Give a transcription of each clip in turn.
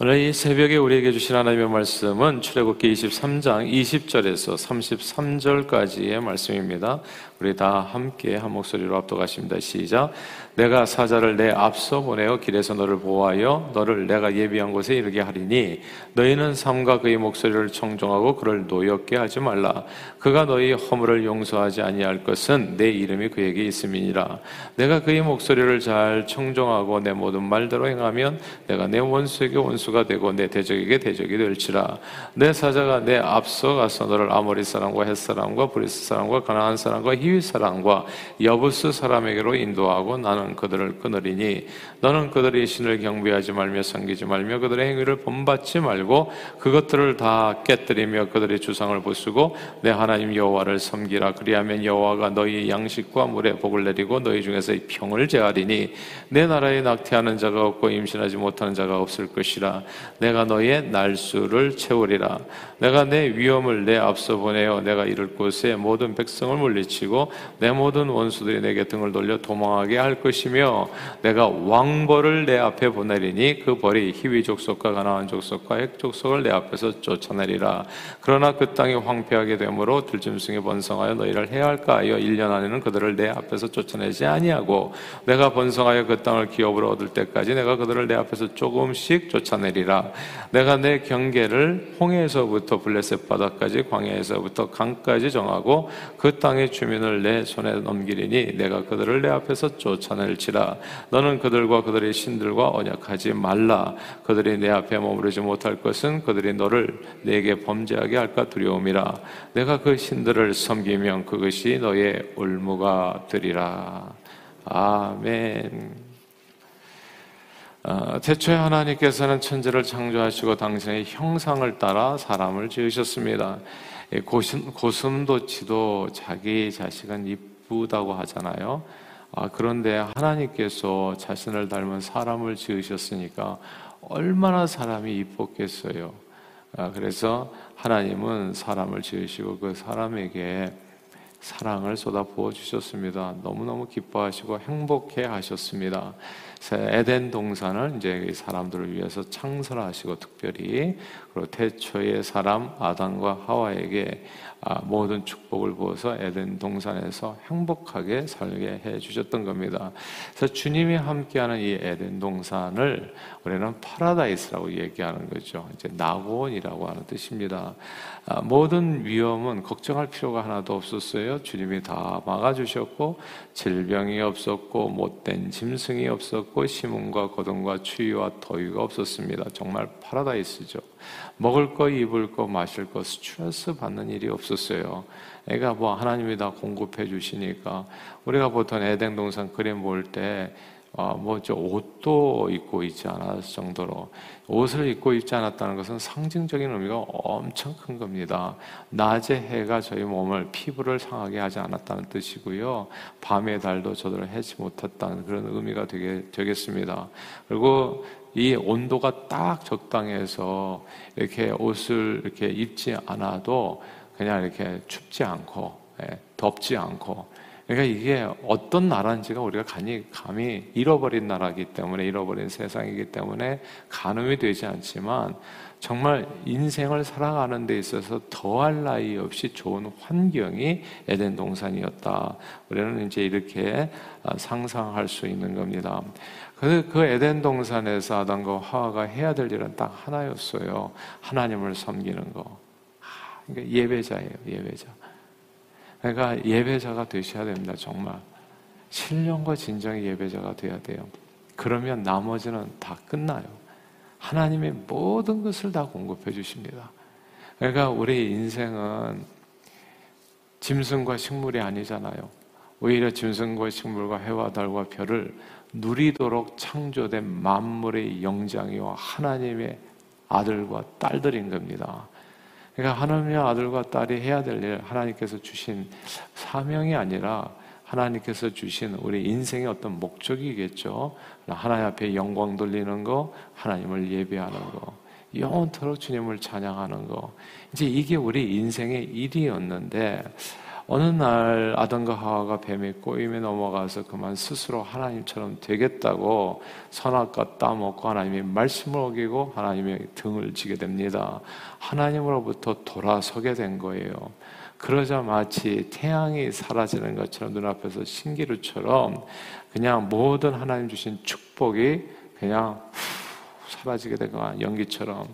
오늘 이 새벽에 우리에게 주신 하나님의 말씀은 출애굽기 23장 20절에서 33절까지의 말씀입니다. 우리 다 함께 한 목소리로 압도하십니다. 시작. 내가 사자를 내 앞서 보내어 길에서 너를 보호하여 너를 내가 예비한 곳에 이르게 하리니 너희는 삶과 그의 목소리를 청종하고 그를 노엽게 하지 말라. 그가 너희 허물을 용서하지 아니할 것은 내 이름이 그에게 있음이니라. 내가 그의 목소리를 잘 청종하고 내 모든 말대로 행하면 내가 네 원수에게 원수가 되고 네 대적에게 대적이 될지라. 내 사자가 네 앞서 가서 너를 아모리 사람과 헷 사람과 브리스 사람과 가나안 사람과 히위 사람과 여부스 사람에게로 인도하고 나는 그들을 끊으리니 너는 그들의 신을 경배하지 말며 섬기지 말며 그들의 행위를 본받지 말고 그것들을 다 깨뜨리며 그들의 주상을 부수고 네 하나님 여호와를 섬기라 그리하면 여호와가 너희 양식과 물에 복을 내리고 너희 중에서 병을 제하리니 내 나라에 낙태하는 자가 없고 임신하지 못하는 자가 없을 것이라 내가 너희의 날수를 채우리라. 내가 내 위엄을 내 앞서 보내어 내가 이를 곳에 모든 백성을 물리치고 내 모든 원수들이 내게 등을 돌려 도망하게 할 것이며 내가 왕벌을 내 앞에 보내리니 그 벌이 희위 족속과 가나안 족속과 핵 족속을 내 앞에서 쫓아내리라. 그러나 그 땅이 황폐하게 되므로 들짐승이 번성하여 너희를 해할까 하여 1년 안에는 그들을 내 앞에서 쫓아내지 아니하고 내가 번성하여 그 땅을 기업으로 얻을 때까지 내가 그들을 내 앞에서 조금씩 쫓아내 리라. 내가 내 경계를 홍해에서부터 블레셋 바다까지 광야에서부터 강까지 정하고 그 땅의 주민을 내 손에 넘기리니 내가 그들을 내 앞에서 쫓아내 않을지라. 너는 그들과 그들의 신들과 언약하지 말라. 그들이 내 앞에 머무르지 못할 것은 그들이 너를 내게 범죄하게 할까 두려움이라. 내가 그 신들을 섬기면 그것이 너의 올무가 되리라. 아멘 어, 태초에 하나님께서는 천지를 창조하시고 당신의 형상을 따라 사람을 지으셨습니다. 고슴, 고슴도치도 자기 자식은 이쁘다고 하잖아요. 아, 그런데 하나님께서 자신을 닮은 사람을 지으셨으니까 얼마나 사람이 이뻤겠어요. 아, 그래서 하나님은 사람을 지으시고 그 사람에게 사랑을 쏟아 부어 주셨습니다. 너무너무 기뻐하시고 행복해 하셨습니다. 에덴 동산을 이제 사람들을 위해서 창설하시고 특별히 그리고 태초의 사람 아담과 하와에게 아, 모든 축복을 부어서 에덴 동산에서 행복하게 살게 해 주셨던 겁니다. 그래서 주님이 함께하는 이 에덴 동산을 우리는 파라다이스라고 얘기하는 거죠. 이제 낙원이라고 하는 뜻입니다. 아, 모든 위험은 걱정할 필요가 하나도 없었어요. 주님이 다 막아주셨고 질병이 없었고 못된 짐승이 없었고 심음과 고동과 추위와 더위가 없었습니다. 정말 파라다이스죠. 먹을 거, 입을 거, 마실 거 스트레스 받는 일이 없었어요. 애가 뭐 하나님이 다 공급해 주시니까 우리가 보통 에덴 동산 그림 볼 때 어, 뭐저 옷도 입고 있지 않았을 정도로 옷을 입고 입지 않았다는 것은 상징적인 의미가 엄청 큰 겁니다. 낮의 해가 저희 몸을 피부를 상하게 하지 않았다는 뜻이고요. 밤의 달도 저들을 해치 못했다는 그런 의미가 되게 되겠습니다. 그리고 이 온도가 딱 적당해서 이렇게 옷을 이렇게 입지 않아도 그냥 이렇게 춥지 않고 예, 덥지 않고 그러니까 이게 어떤 나라인지가 우리가 감히, 감히 잃어버린 나라이기 때문에 잃어버린 세상이기 때문에 가늠이 되지 않지만 정말 인생을 살아가는 데 있어서 더할 나위 없이 좋은 환경이 에덴 동산이었다. 우리는 이제 이렇게 상상할 수 있는 겁니다. 그, 그 에덴 동산에서 아담과 하와가 해야 될 일은 딱 하나였어요. 하나님을 섬기는 거. 그러니까 예배자예요, 예배자. 그러니까 예배자가 되셔야 됩니다, 정말. 신령과 진정의 예배자가 돼야 돼요. 그러면 나머지는 다 끝나요. 하나님의 모든 것을 다 공급해 주십니다. 그러니까 우리 인생은 짐승과 식물이 아니잖아요. 오히려 짐승과 식물과 해와 달과 별을 누리도록 창조된 만물의 영장이와 하나님의 아들과 딸들인 겁니다. 그러니까 하나님의 아들과 딸이 해야 될 일, 하나님께서 주신 사명이 아니라 하나님께서 주신 우리 인생의 어떤 목적이겠죠. 하나님 앞에 영광 돌리는 거, 하나님을 예배하는 거, 영원토록 주님을 찬양하는 거. 이제 이게 우리 인생의 일이었는데, 어느 날 아담과 하와가 뱀의 꼬임에 넘어가서 그만 스스로 하나님처럼 되겠다고 선악과 따먹고 하나님의 말씀을 어기고 하나님의 등을 지게 됩니다. 하나님으로부터 돌아서게 된 거예요. 그러자 마치 태양이 사라지는 것처럼 눈앞에서 신기루처럼 그냥 모든 하나님 주신 축복이 그냥 사라지게 된 거야. 연기처럼.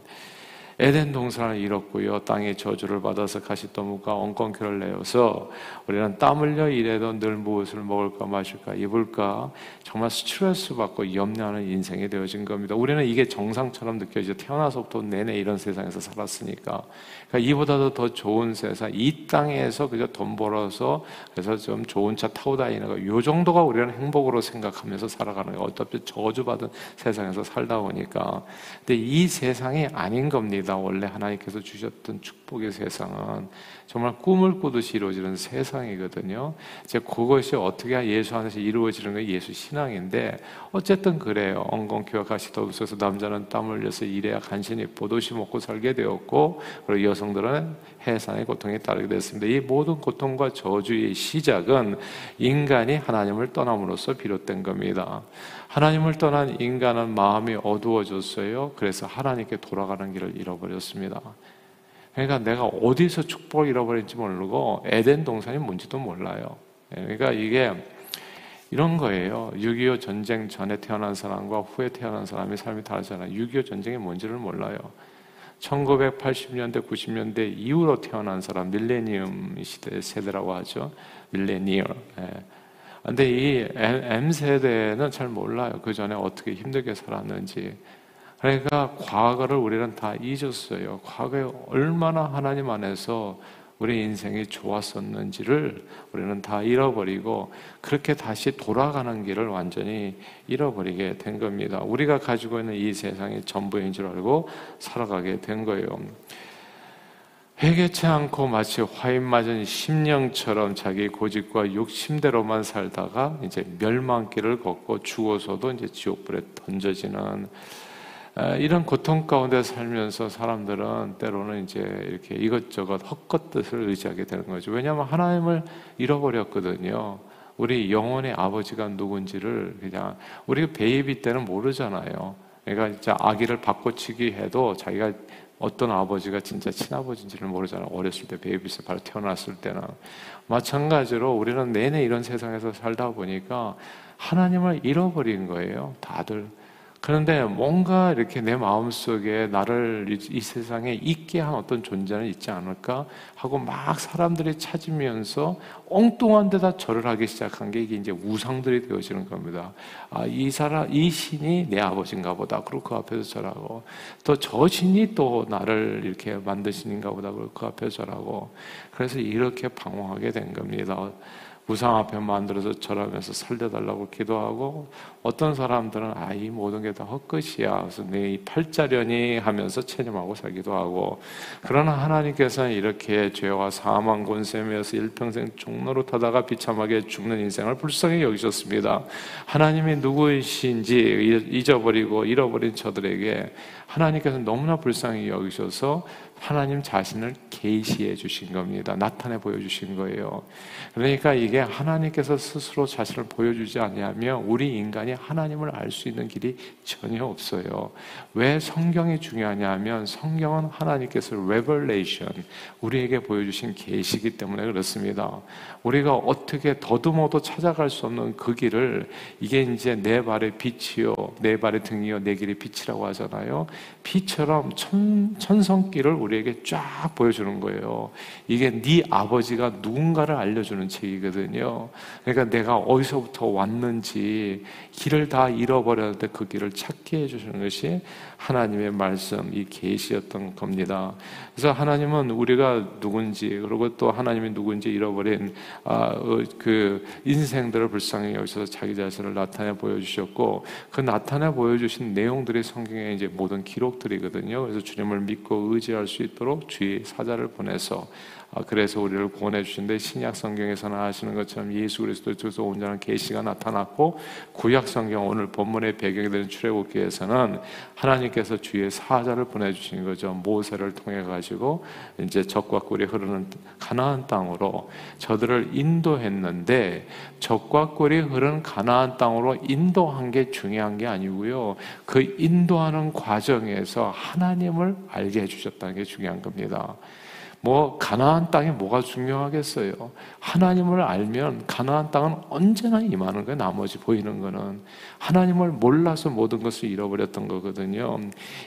에덴 동산을 잃었고요. 땅의 저주를 받아서 가시더무가 엉겅퀴를 내어서 우리는 땀 흘려 일해도 늘 무엇을 먹을까 마실까 입을까 정말 스트레스 받고 염려하는 인생이 되어진 겁니다. 우리는 이게 정상처럼 느껴지죠. 태어나서부터 내내 이런 세상에서 살았으니까. 그러니까 이보다도 더 좋은 세상, 이 땅에서 그저 돈 벌어서 그래서 좀 좋은 차 타고 다니는 거, 요 정도가 우리는 행복으로 생각하면서 살아가는 거. 어차피 저주받은 세상에서 살다 보니까. 근데 이 세상이 아닌 겁니다. 원래 하나님께서 주셨던 축복의 세상은 정말 꿈을 꾸듯이 이루어지는 세상이거든요. 이제 그것이 어떻게 예수 안에서 이루어지는 게 예수 신앙인데 어쨌든 그래요. 엉겅퀴와 가시도 없어서 남자는 땀 흘려서 일해야 간신히 보도시 먹고 살게 되었고 그리고 여성들은 해산의 고통에 따르게 됐습니다. 이 모든 고통과 저주의 시작은 인간이 하나님을 떠남으로써 비롯된 겁니다. 하나님을 떠난 인간은 마음이 어두워졌어요. 그래서 하나님께 돌아가는 길을 잃어버렸습니다. 그러니까 내가 어디서 축복을 잃어버린지 모르고 에덴 동산이 뭔지도 몰라요. 예, 그러니까 이게 이런 거예요. 6.25 전쟁 전에 태어난 사람과 후에 태어난 사람의 삶이 다르잖아요. 6.25 전쟁이 뭔지를 몰라요. 1980년대, 90년대 이후로 태어난 사람, 밀레니엄 시대 세대라고 하죠. 밀레니얼. 예. 근데 이 M 세대는 잘 몰라요. 그 전에 어떻게 힘들게 살았는지. 그러니까 과거를 우리는 다 잊었어요. 과거에 얼마나 하나님 안에서 우리 인생이 좋았었는지를 우리는 다 잃어버리고 그렇게 다시 돌아가는 길을 완전히 잃어버리게 된 겁니다. 우리가 가지고 있는 이 세상이 전부인 줄 알고 살아가게 된 거예요. 회개치 않고 마치 화인 맞은 심령처럼 자기 고집과 욕심대로만 살다가 이제 멸망길을 걷고 죽어서도 이제 지옥불에 던져지는 이런 고통 가운데 살면서 사람들은 때로는 이제 이렇게 이것저것 헛것 뜻을 의지하게 되는 거죠. 왜냐하면 하나님을 잃어버렸거든요. 우리 영혼의 아버지가 누군지를 그냥 우리 baby 때는 모르잖아요. 그러니까 진짜 아기를 바꿔치기 해도 자기가 어떤 아버지가 진짜 친아버지인지를 모르잖아요. 어렸을 때 babies 바로 태어났을 때는 마찬가지로 우리는 내내 이런 세상에서 살다 보니까 하나님을 잃어버린 거예요. 다들. 그런데 뭔가 이렇게 내 마음 속에 나를 이 세상에 있게 한 어떤 존재는 있지 않을까 하고 막 사람들이 찾으면서 엉뚱한 데다 절을 하기 시작한 게 이게 이제 우상들이 되어지는 겁니다. 아, 이 사람, 이 신이 내 아버지인가 보다. 그리고 그 앞에서 절하고 또 저 신이 또 나를 이렇게 만드신인가 보다. 그리고 그 앞에서 절하고 그래서 이렇게 방황하게 된 겁니다. 우상 앞에 만들어서 절하면서 살려달라고 기도하고 어떤 사람들은 아 이 모든 게 다 헛것이야. 그래서 내 팔자련이 하면서 체념하고 살기도 하고. 그러나 하나님께서는 이렇게 죄와 사망 권세면서 일평생 종로로 타다가 비참하게 죽는 인생을 불쌍히 여기셨습니다. 하나님이 누구이신지 잊어버리고 잃어버린 저들에게 하나님께서 너무나 불쌍히 여기셔서 하나님 자신을 계시해 주신 겁니다. 나타내 보여 주신 거예요. 그러니까 이게 하나님께서 스스로 자신을 보여주지 않냐면 우리 인간이 하나님을 알 수 있는 길이 전혀 없어요. 왜 성경이 중요하냐면 성경은 하나님께서 revelation 우리에게 보여주신 계시기 때문에 그렇습니다. 우리가 어떻게 더듬어도 찾아갈 수 없는 그 길을 이게 이제 내 발의 빛이요, 내 발의 등이요, 내 길의 빛이라고 하잖아요. 빛처럼 천, 천성길을 우리에게 쫙 보여주는 거예요. 이게 네 아버지가 누군가를 알려주는 책이거든요. 그러니까 내가 어디서부터 왔는지 길을 다 잃어버렸는데 그 길을 찾게 해주시는 것이 하나님의 말씀, 이 계시였던 겁니다. 그래서 하나님은 우리가 누군지 그리고 또 하나님이 누군지 잃어버린 아, 어, 그 인생들을 불쌍히 여기서 자기 자신을 나타내 보여주셨고 그 나타내 보여주신 내용들이 성경에 이제 모든 기록들이거든요. 그래서 주님을 믿고 의지할 수 있도록 주의 사자를 보내서 아, 그래서 우리를 구원해 주신데 신약 성경에서는 아시는 것처럼 예수 그리스도에서 온전한 계시가 나타났고 구약 성경 오늘 본문의 배경이 되는 출애굽기에서는 하나님께서 주의 사자를 보내 주신 거죠. 모세를 통해 가지고 이제 적과 꿀이 흐르는 가나안 땅으로 저들을 인도했는데 적과 꿀이 흐르는 가나안 땅으로 인도한 게 중요한 게 아니고요. 그 인도하는 과정에서 하나님을 알게 해 주셨다는 게 중요한 겁니다. 뭐 가나안 땅에 뭐가 중요하겠어요? 하나님을 알면 가나안 땅은 언제나 임하는 거예요. 나머지 보이는 거는 하나님을 몰라서 모든 것을 잃어버렸던 거거든요.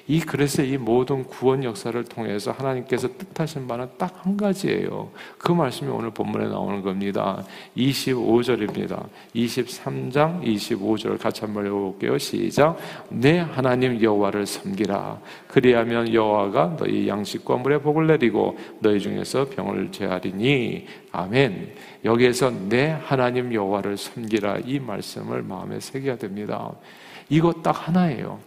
이 그래서 이 모든 구원 역사를 통해서 하나님께서 뜻하신 바는 딱 한 가지예요. 그 말씀이 오늘 본문에 나오는 겁니다. 25절입니다. 23장 25절 같이 한번 읽어볼게요. 시작. 내 하나님 여호와를 섬기라. 그리하면 여호와가 너희 양식과 물의 복을 내리고 너희 중에서 병을 제하리니 아멘. 여기에서 내 하나님 여호와를 섬기라 이 말씀을 마음에 새겨야 됩니다. 이거 딱 하나예요.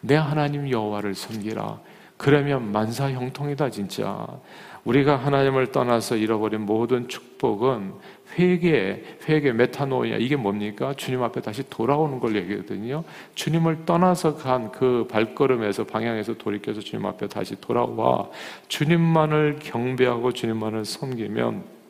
내 하나님 여호와를 섬기라. 그러면 만사 형통이다 진짜. 우리가 하나님을 떠나서 잃어버린 모든 축복은 회개, 회개 메타노이아 이게 뭡니까? 주님 앞에 다시 돌아오는 걸 얘기하거든요. 주님을 떠나서 간 그 발걸음에서 방향에서 돌이켜서 주님 앞에 다시 돌아와 주님만을 경배하고 주님만을 섬기면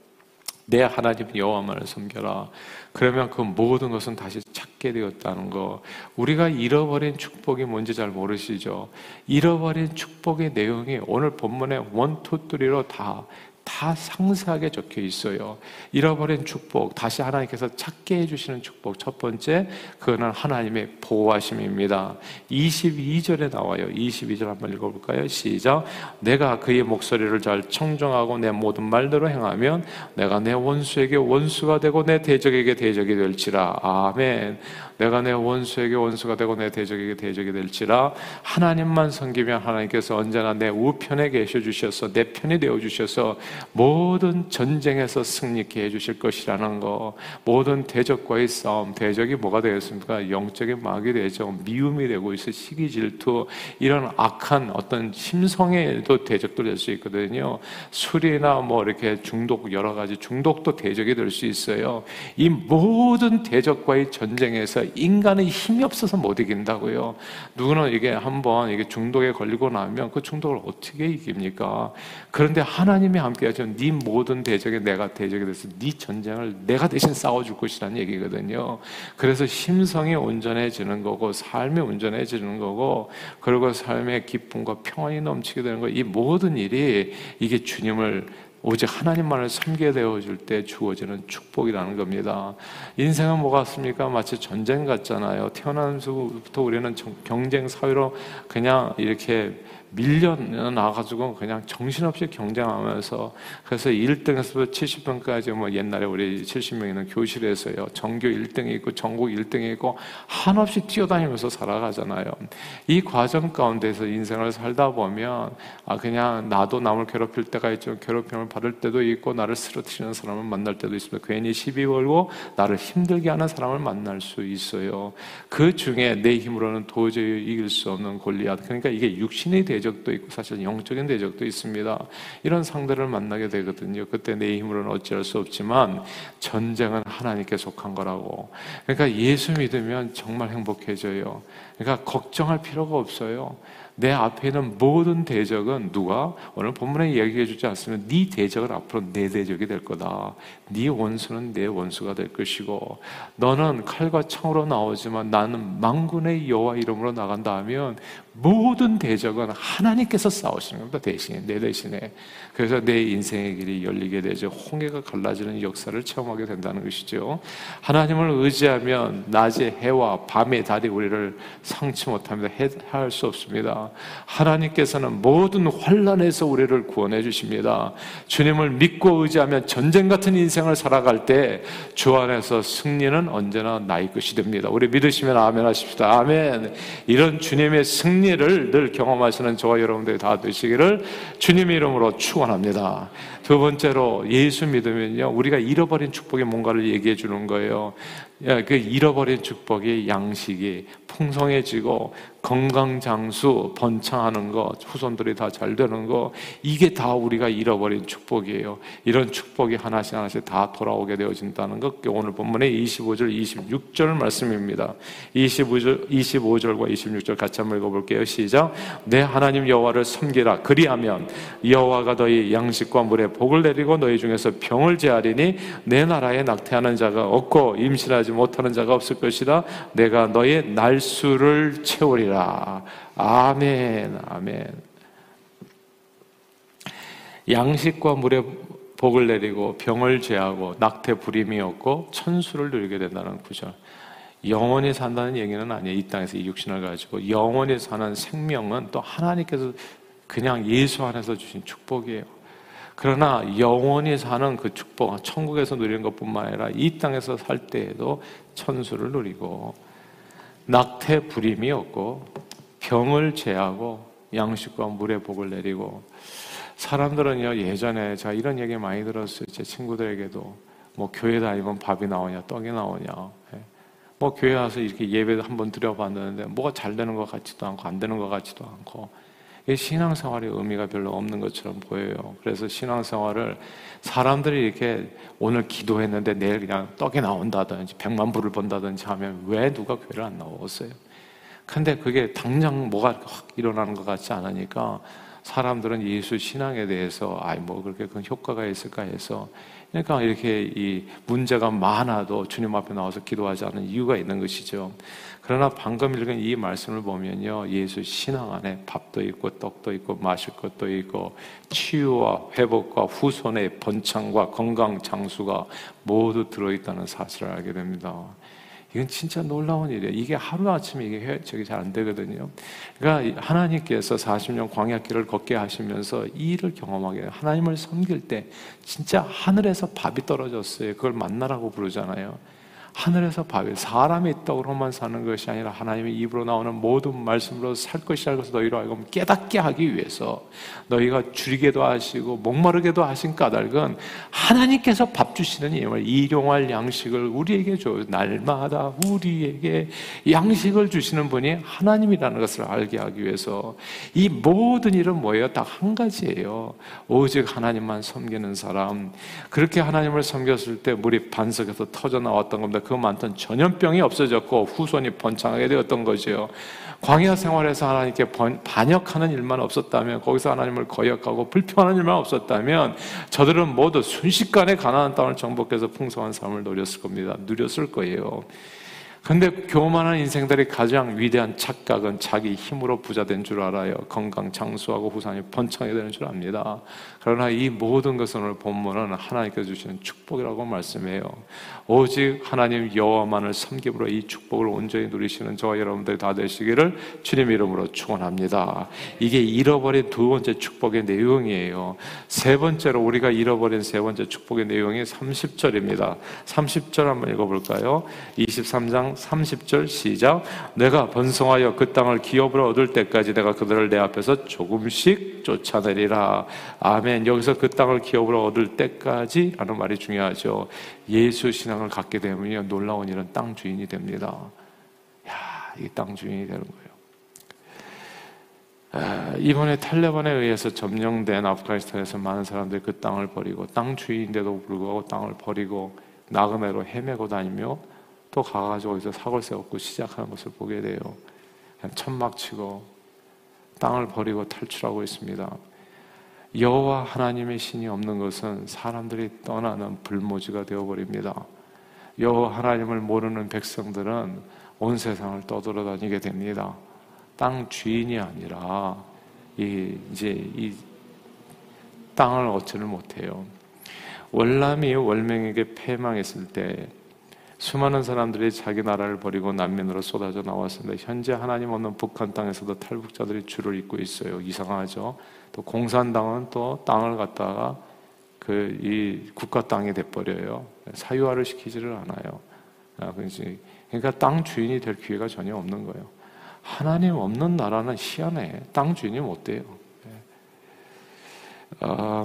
네 하나님 여호와만을 섬겨라. 그러면 그 모든 것은 다시 찾게 되었다는 거. 우리가 잃어버린 축복이 뭔지 잘 모르시죠? 잃어버린 축복의 내용이 오늘 본문에 one, two, three로 다 다 상세하게 적혀 있어요. 잃어버린 축복, 다시 하나님께서 찾게 해주시는 축복. 첫 번째, 그거는 하나님의 보호하심입니다. 22절에 나와요. 22절 한번 읽어볼까요? 시작. 내가 그의 목소리를 잘 청정하고 내 모든 말대로 행하면 내가 내 원수에게 원수가 되고 내 대적에게 대적이 될지라. 아멘. 내가 내 원수에게 원수가 되고 내 대적에게 대적이 될지라 하나님만 섬기면 하나님께서 언제나 내 우편에 계셔 주셔서 내 편이 되어 주셔서 모든 전쟁에서 승리케 해 주실 것이라는 거 모든 대적과의 싸움 대적이 뭐가 되겠습니까? 영적인 마귀 되죠 미움이 되고 있어 시기 질투 이런 악한 어떤 심성에도 대적도 될 수 있거든요 술이나 뭐 이렇게 중독 여러 가지 중독도 대적이 될 수 있어요 이 모든 대적과의 전쟁에서 인간의 힘이 없어서 못 이긴다고요. 누구는 이게 한번 이게 중독에 걸리고 나면 그 중독을 어떻게 이깁니까? 그런데 하나님이 함께 하죠. 네 모든 대적에 내가 대적이 돼서 네 전쟁을 내가 대신 싸워줄 것이라는 얘기거든요. 그래서 심성이 온전해지는 거고 삶이 온전해지는 거고 그리고 삶의 기쁨과 평안이 넘치게 되는 거. 이 모든 일이 이게 주님을 오직 하나님만을 섬게 되어줄 때 주어지는 축복이라는 겁니다. 인생은 뭐 같습니까? 마치 전쟁 같잖아요. 태어나면서부터 우리는 경쟁 사회로 그냥 이렇게 밀려 나가지고 그냥 정신없이 경쟁하면서 그래서 1등에서 70등까지 뭐 옛날에 우리 70명 있는 교실에서요 전교 1등이 있고 전국 1등이 있고 한없이 뛰어다니면서 살아가잖아요. 이 과정 가운데서 인생을 살다 보면 아 그냥 나도 남을 괴롭힐 때가 있죠. 괴롭힘을 받을 때도 있고 나를 쓰러뜨리는 사람을 만날 때도 있습니다. 괜히 시비 걸고 나를 힘들게 하는 사람을 만날 수 있어요. 그 중에 내 힘으로는 도저히 이길 수 없는 골리앗. 그러니까 이게 육신의 대 대적도 있고 사실 영적인 대적도 있습니다. 이런 상대를 만나게 되거든요. 그때 내 힘으로는 어찌할 수 없지만 전쟁은 하나님께 속한 거라고. 그러니까 예수 믿으면 정말 행복해져요. 그러니까 걱정할 필요가 없어요. 내 앞에 있는 모든 대적은 누가 오늘 본문에 이야기해 주지 않으면 네 대적은 앞으로 내 대적이 될 거다. 네 원수는 내 원수가 될 것이고 너는 칼과 창으로 나오지만 나는 망군의 여호와 이름으로 나간다 하면 모든 대적은 하나님께서 싸우시는 겁니다. 대신에 내 대신에 그래서 내 인생의 길이 열리게 되죠. 홍해가 갈라지는 역사를 체험하게 된다는 것이죠. 하나님을 의지하면 낮에 해와 밤의 달이 우리를 상치 못합니다. 할수 없습니다. 하나님께서는 모든 환란에서 우리를 구원해 주십니다. 주님을 믿고 의지하면 전쟁 같은 인생을 살아갈 때 주 안에서 승리는 언제나 나의 것이 됩니다. 우리 믿으시면 아멘 하십시다. 아멘. 이런 주님의 승리 를 늘 경험하시는 저와 여러분들이 다 되시기를 주님의 이름으로 축원합니다. 두 번째로 예수 믿으면요 우리가 잃어버린 축복의 뭔가를 얘기해 주는 거예요. 그 잃어버린 축복의 양식이 풍성해지고 건강 장수, 번창하는 것, 후손들이 다 잘 되는 것, 이게 다 우리가 잃어버린 축복이에요. 이런 축복이 하나씩 하나씩 다 돌아오게 되어진다는 것, 오늘 본문의 25절, 26절 말씀입니다. 25절, 25절과 26절 같이 한번 읽어볼게요. 시작. 내 하나님 여호와를 섬기라. 그리하면 여호와가 너희 양식과 물에 복을 내리고 너희 중에서 병을 제하리니 내 나라에 낙태하는 자가 없고 임신하지 못하는 자가 없을 것이라. 내가 너의 날수를 채우리라. 아멘, 아멘. 양식과 물에 복을 내리고 병을 제하고 낙태 불임이 없고 천수를 누리게 된다는 구절. 영원히 산다는 얘기는 아니에요. 이 땅에서 이 육신을 가지고 영원히 사는 생명은 또 하나님께서 그냥 예수 안에서 주신 축복이에요. 그러나 영원히 사는 그 축복, 천국에서 누리는 것뿐만 아니라 이 땅에서 살 때에도 천수를 누리고 낙태 불임이 없고 병을 제하고 양식과 물의 복을 내리고 사람들은요 예전에 제가 이런 얘기 많이 들었어요 제 친구들에게도 뭐 교회 다니면 밥이 나오냐 떡이 나오냐 예. 뭐 교회 와서 이렇게 예배도 한번 드려봤는데 뭐가 잘 되는 것 같지도 않고 안 되는 것 같지도 않고 신앙생활의 의미가 별로 없는 것처럼 보여요. 그래서 신앙생활을 사람들이 이렇게 오늘 기도했는데 내일 그냥 떡이 나온다든지 백만 불을 번다든지 하면 왜 누가 교회를 안 나오겠어요? 근데 그게 당장 뭐가 확 일어나는 것 같지 않으니까 사람들은 예수 신앙에 대해서 아이 뭐 그렇게 큰 효과가 있을까 해서 그러니까 이렇게 이 문제가 많아도 주님 앞에 나와서 기도하지 않는 이유가 있는 것이죠. 그러나 방금 읽은 이 말씀을 보면요. 예수 신앙 안에 밥도 있고 떡도 있고 마실 것도 있고 치유와 회복과 후손의 번창과 건강 장수가 모두 들어있다는 사실을 알게 됩니다. 이건 진짜 놀라운 일이에요. 이게 하루아침에 이게 저기 잘 안 되거든요. 그러니까 하나님께서 40년 광야길을 걷게 하시면서 이 일을 경험하게 하나님을 섬길 때 진짜 하늘에서 밥이 떨어졌어요. 그걸 만나라고 부르잖아요. 하늘에서 밥이 사람의 떡으로만 사는 것이 아니라 하나님의 입으로 나오는 모든 말씀으로 살 것이라는 것을 너희로 알고 깨닫게 하기 위해서 너희가 줄이게도 하시고 목마르게도 하신 까닭은 하나님께서 밥 주시는 힘을 일용할 양식을 우리에게 줘요. 날마다 우리에게 양식을 주시는 분이 하나님이라는 것을 알게 하기 위해서 이 모든 일은 뭐예요? 딱 한 가지예요. 오직 하나님만 섬기는 사람. 그렇게 하나님을 섬겼을 때 물이 반석에서 터져 나왔던 겁니다. 그 많던 전염병이 없어졌고 후손이 번창하게 되었던 거지요. 광야 생활에서 하나님께 번, 반역하는 일만 없었다면 거기서 하나님을 거역하고 불평하는 일만 없었다면 저들은 모두 순식간에 가나안 땅을 정복해서 풍성한 삶을 누렸을 겁니다. 누렸을 거예요. 근데 교만한 인생들의 가장 위대한 착각은 자기 힘으로 부자 된 줄 알아요. 건강 장수하고 후산이 번창이 되는 줄 압니다. 그러나 이 모든 것은 오늘 본문은 하나님께서 주시는 축복이라고 말씀해요. 오직 하나님 여호와만을 섬김으로 이 축복을 온전히 누리시는 저와 여러분들 다 되시기를 주님 이름으로 축원합니다. 이게 잃어버린 두 번째 축복의 내용이에요. 세 번째로 우리가 잃어버린 세 번째 축복의 내용이 30절입니다. 30절 한번 읽어볼까요? 23장 30절 시작. 내가 번성하여 그 땅을 기업으로 얻을 때까지 내가 그들을 내 앞에서 조금씩 쫓아내리라. 아멘. 여기서 그 땅을 기업으로 얻을 때까지 하는 말이 중요하죠. 예수 신앙을 갖게 되면 놀라운 일은 땅 주인이 됩니다. 야, 이 땅 주인이 되는 거예요. 아, 이번에 탈레반에 의해서 점령된 아프가니스탄에서 많은 사람들이 그 땅을 버리고 땅 주인인데도 불구하고 땅을 버리고 나그네로 헤매고 다니며 또 가가지고 어디서 사골 세웠고 시작하는 것을 보게 돼요. 천막 치고 땅을 버리고 탈출하고 있습니다. 여호와 하나님의 신이 없는 것은 사람들이 떠나는 불모지가 되어버립니다. 여호와 하나님을 모르는 백성들은 온 세상을 떠돌아다니게 됩니다. 땅 주인이 아니라 이 이제 이 땅을 얻지를 못해요. 월남이 월맹에게 패망했을 때 수많은 사람들이 자기 나라를 버리고 난민으로 쏟아져 나왔습니다. 현재 하나님 없는 북한 땅에서도 탈북자들이 줄을 잇고 있어요. 이상하죠. 또 공산당은 또 땅을 갖다가 그 이 국가 땅이 돼 버려요. 사유화를 시키지를 않아요. 아, 그러니까 땅 주인이 될 기회가 전혀 없는 거예요. 하나님 없는 나라는 희한해. 땅 주인이 못 돼요. 아,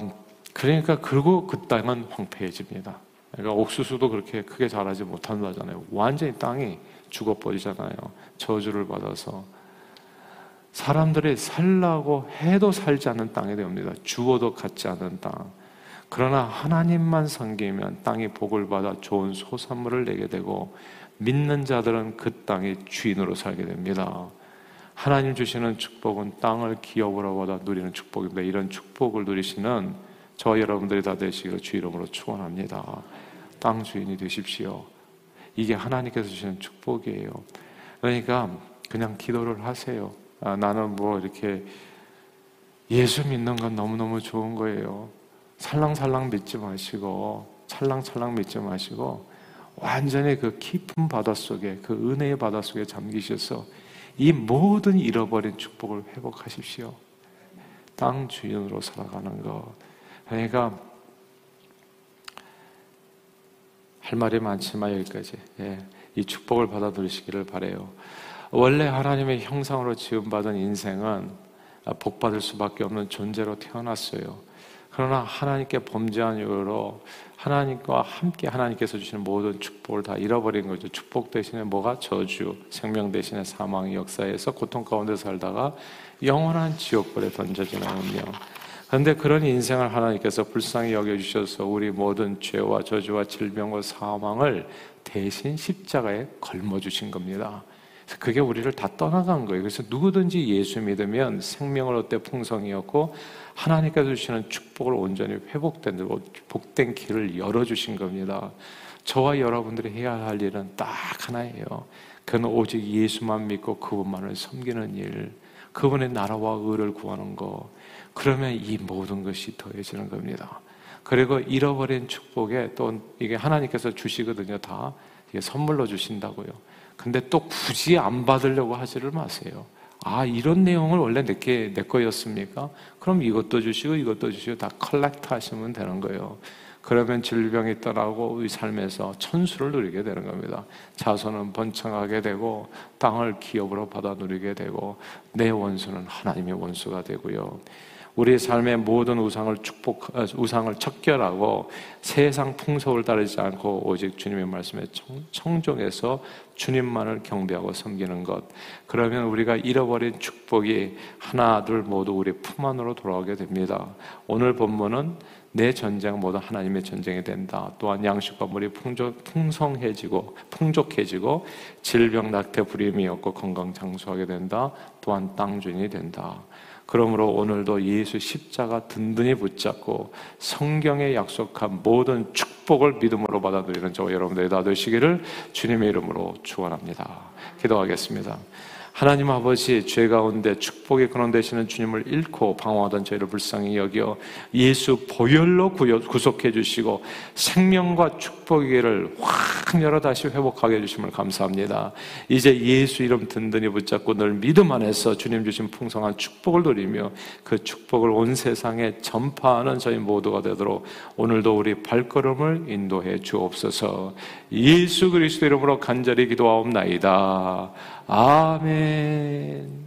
그러니까 그리고 그 땅은 황폐해집니다. 그러니까 옥수수도 그렇게 크게 자라지 못한다잖아요. 완전히 땅이 죽어버리잖아요. 저주를 받아서. 사람들이 살라고 해도 살지 않는 땅이 됩니다. 주어도 갖지 않는 땅. 그러나 하나님만 섬기면 땅이 복을 받아 좋은 소산물을 내게 되고 믿는 자들은 그 땅의 주인으로 살게 됩니다. 하나님 주시는 축복은 땅을 기업으로 받아 누리는 축복입니다. 이런 축복을 누리시는 저 여러분들이 다 되시기를 주 이름으로 축원합니다. 땅 주인이 되십시오. 이게 하나님께서 주시는 축복이에요. 그러니까 그냥 기도를 하세요. 아, 나는 뭐 이렇게 예수 믿는 건 너무너무 좋은 거예요. 살랑살랑 믿지 마시고, 찰랑찰랑 믿지 마시고, 완전히 그 깊은 바다 속에, 그 은혜의 바다 속에 잠기셔서 이 모든 잃어버린 축복을 회복하십시오. 땅 주인으로 살아가는 것. 그러니까, 할 말이 많지만 여기까지. 예, 이 축복을 받아 들이시기를 바래요. 원래 하나님의 형상으로 지음받은 인생은 복받을 수밖에 없는 존재로 태어났어요. 그러나 하나님께 범죄한 이후로 하나님과 함께 하나님께서 주시는 모든 축복을 다 잃어버린 거죠. 축복 대신에 뭐가 저주, 생명 대신에 사망의 역사에서 고통 가운데 살다가 영원한 지옥불에 던져지는 운명. 그런데 그런 인생을 하나님께서 불쌍히 여겨주셔서 우리 모든 죄와 저주와 질병과 사망을 대신 십자가에 걸머주신 겁니다. 그게 우리를 다 떠나간 거예요. 그래서 누구든지 예수 믿으면 생명을 얻되 풍성이었고 하나님께서 주시는 축복을 온전히 회복된 복된 길을 열어주신 겁니다. 저와 여러분들이 해야 할 일은 딱 하나예요. 그는 오직 예수만 믿고 그분만을 섬기는 일, 그분의 나라와 의를 구하는 거. 그러면 이 모든 것이 더해지는 겁니다. 그리고 잃어버린 축복에 또 이게 하나님께서 주시거든요. 다 이게 선물로 주신다고요. 근데 또 굳이 안 받으려고 하지를 마세요. 아, 이런 내용을 원래 내게, 내 거였습니까? 그럼 이것도 주시고 이것도 주시고 다 collect 하시면 되는 거예요. 그러면 질병이 떠나고 우리 삶에서 천수를 누리게 되는 겁니다. 자손은 번창하게 되고 땅을 기업으로 받아 누리게 되고 내 원수는 하나님의 원수가 되고요. 우리의 삶의 모든 우상을 축복, 어, 우상을 척결하고 세상 풍속을 따르지 않고 오직 주님의 말씀에 청, 정해서 주님만을 경배하고 섬기는 것. 그러면 우리가 잃어버린 축복이 하나, 둘 모두 우리 품 안으로 돌아오게 됩니다. 오늘 본문은 내 전쟁 모두 하나님의 전쟁이 된다. 또한 양식과 물이 풍족, 풍성해지고 풍족해지고 질병 낙태 불임이 없고 건강 장수하게 된다. 또한 땅 주인이 된다. 그러므로 오늘도 예수 십자가 든든히 붙잡고 성경에 약속한 모든 축복을 믿음으로 받아들이는 저와 여러분들이 다 되시기를 주님의 이름으로 축원합니다. 기도하겠습니다. 하나님 아버지 죄 가운데 축복의 근원 되시는 주님을 잃고 방황하던 저희를 불쌍히 여겨 예수 보혈로 구속해 주시고 생명과 축복의 길을 확 열어 다시 회복하게 해주심을 감사합니다. 이제 예수 이름 든든히 붙잡고 늘 믿음 안에서 주님 주신 풍성한 축복을 누리며 그 축복을 온 세상에 전파하는 저희 모두가 되도록 오늘도 우리 발걸음을 인도해 주옵소서 예수 그리스도 이름으로 간절히 기도하옵나이다. 아멘.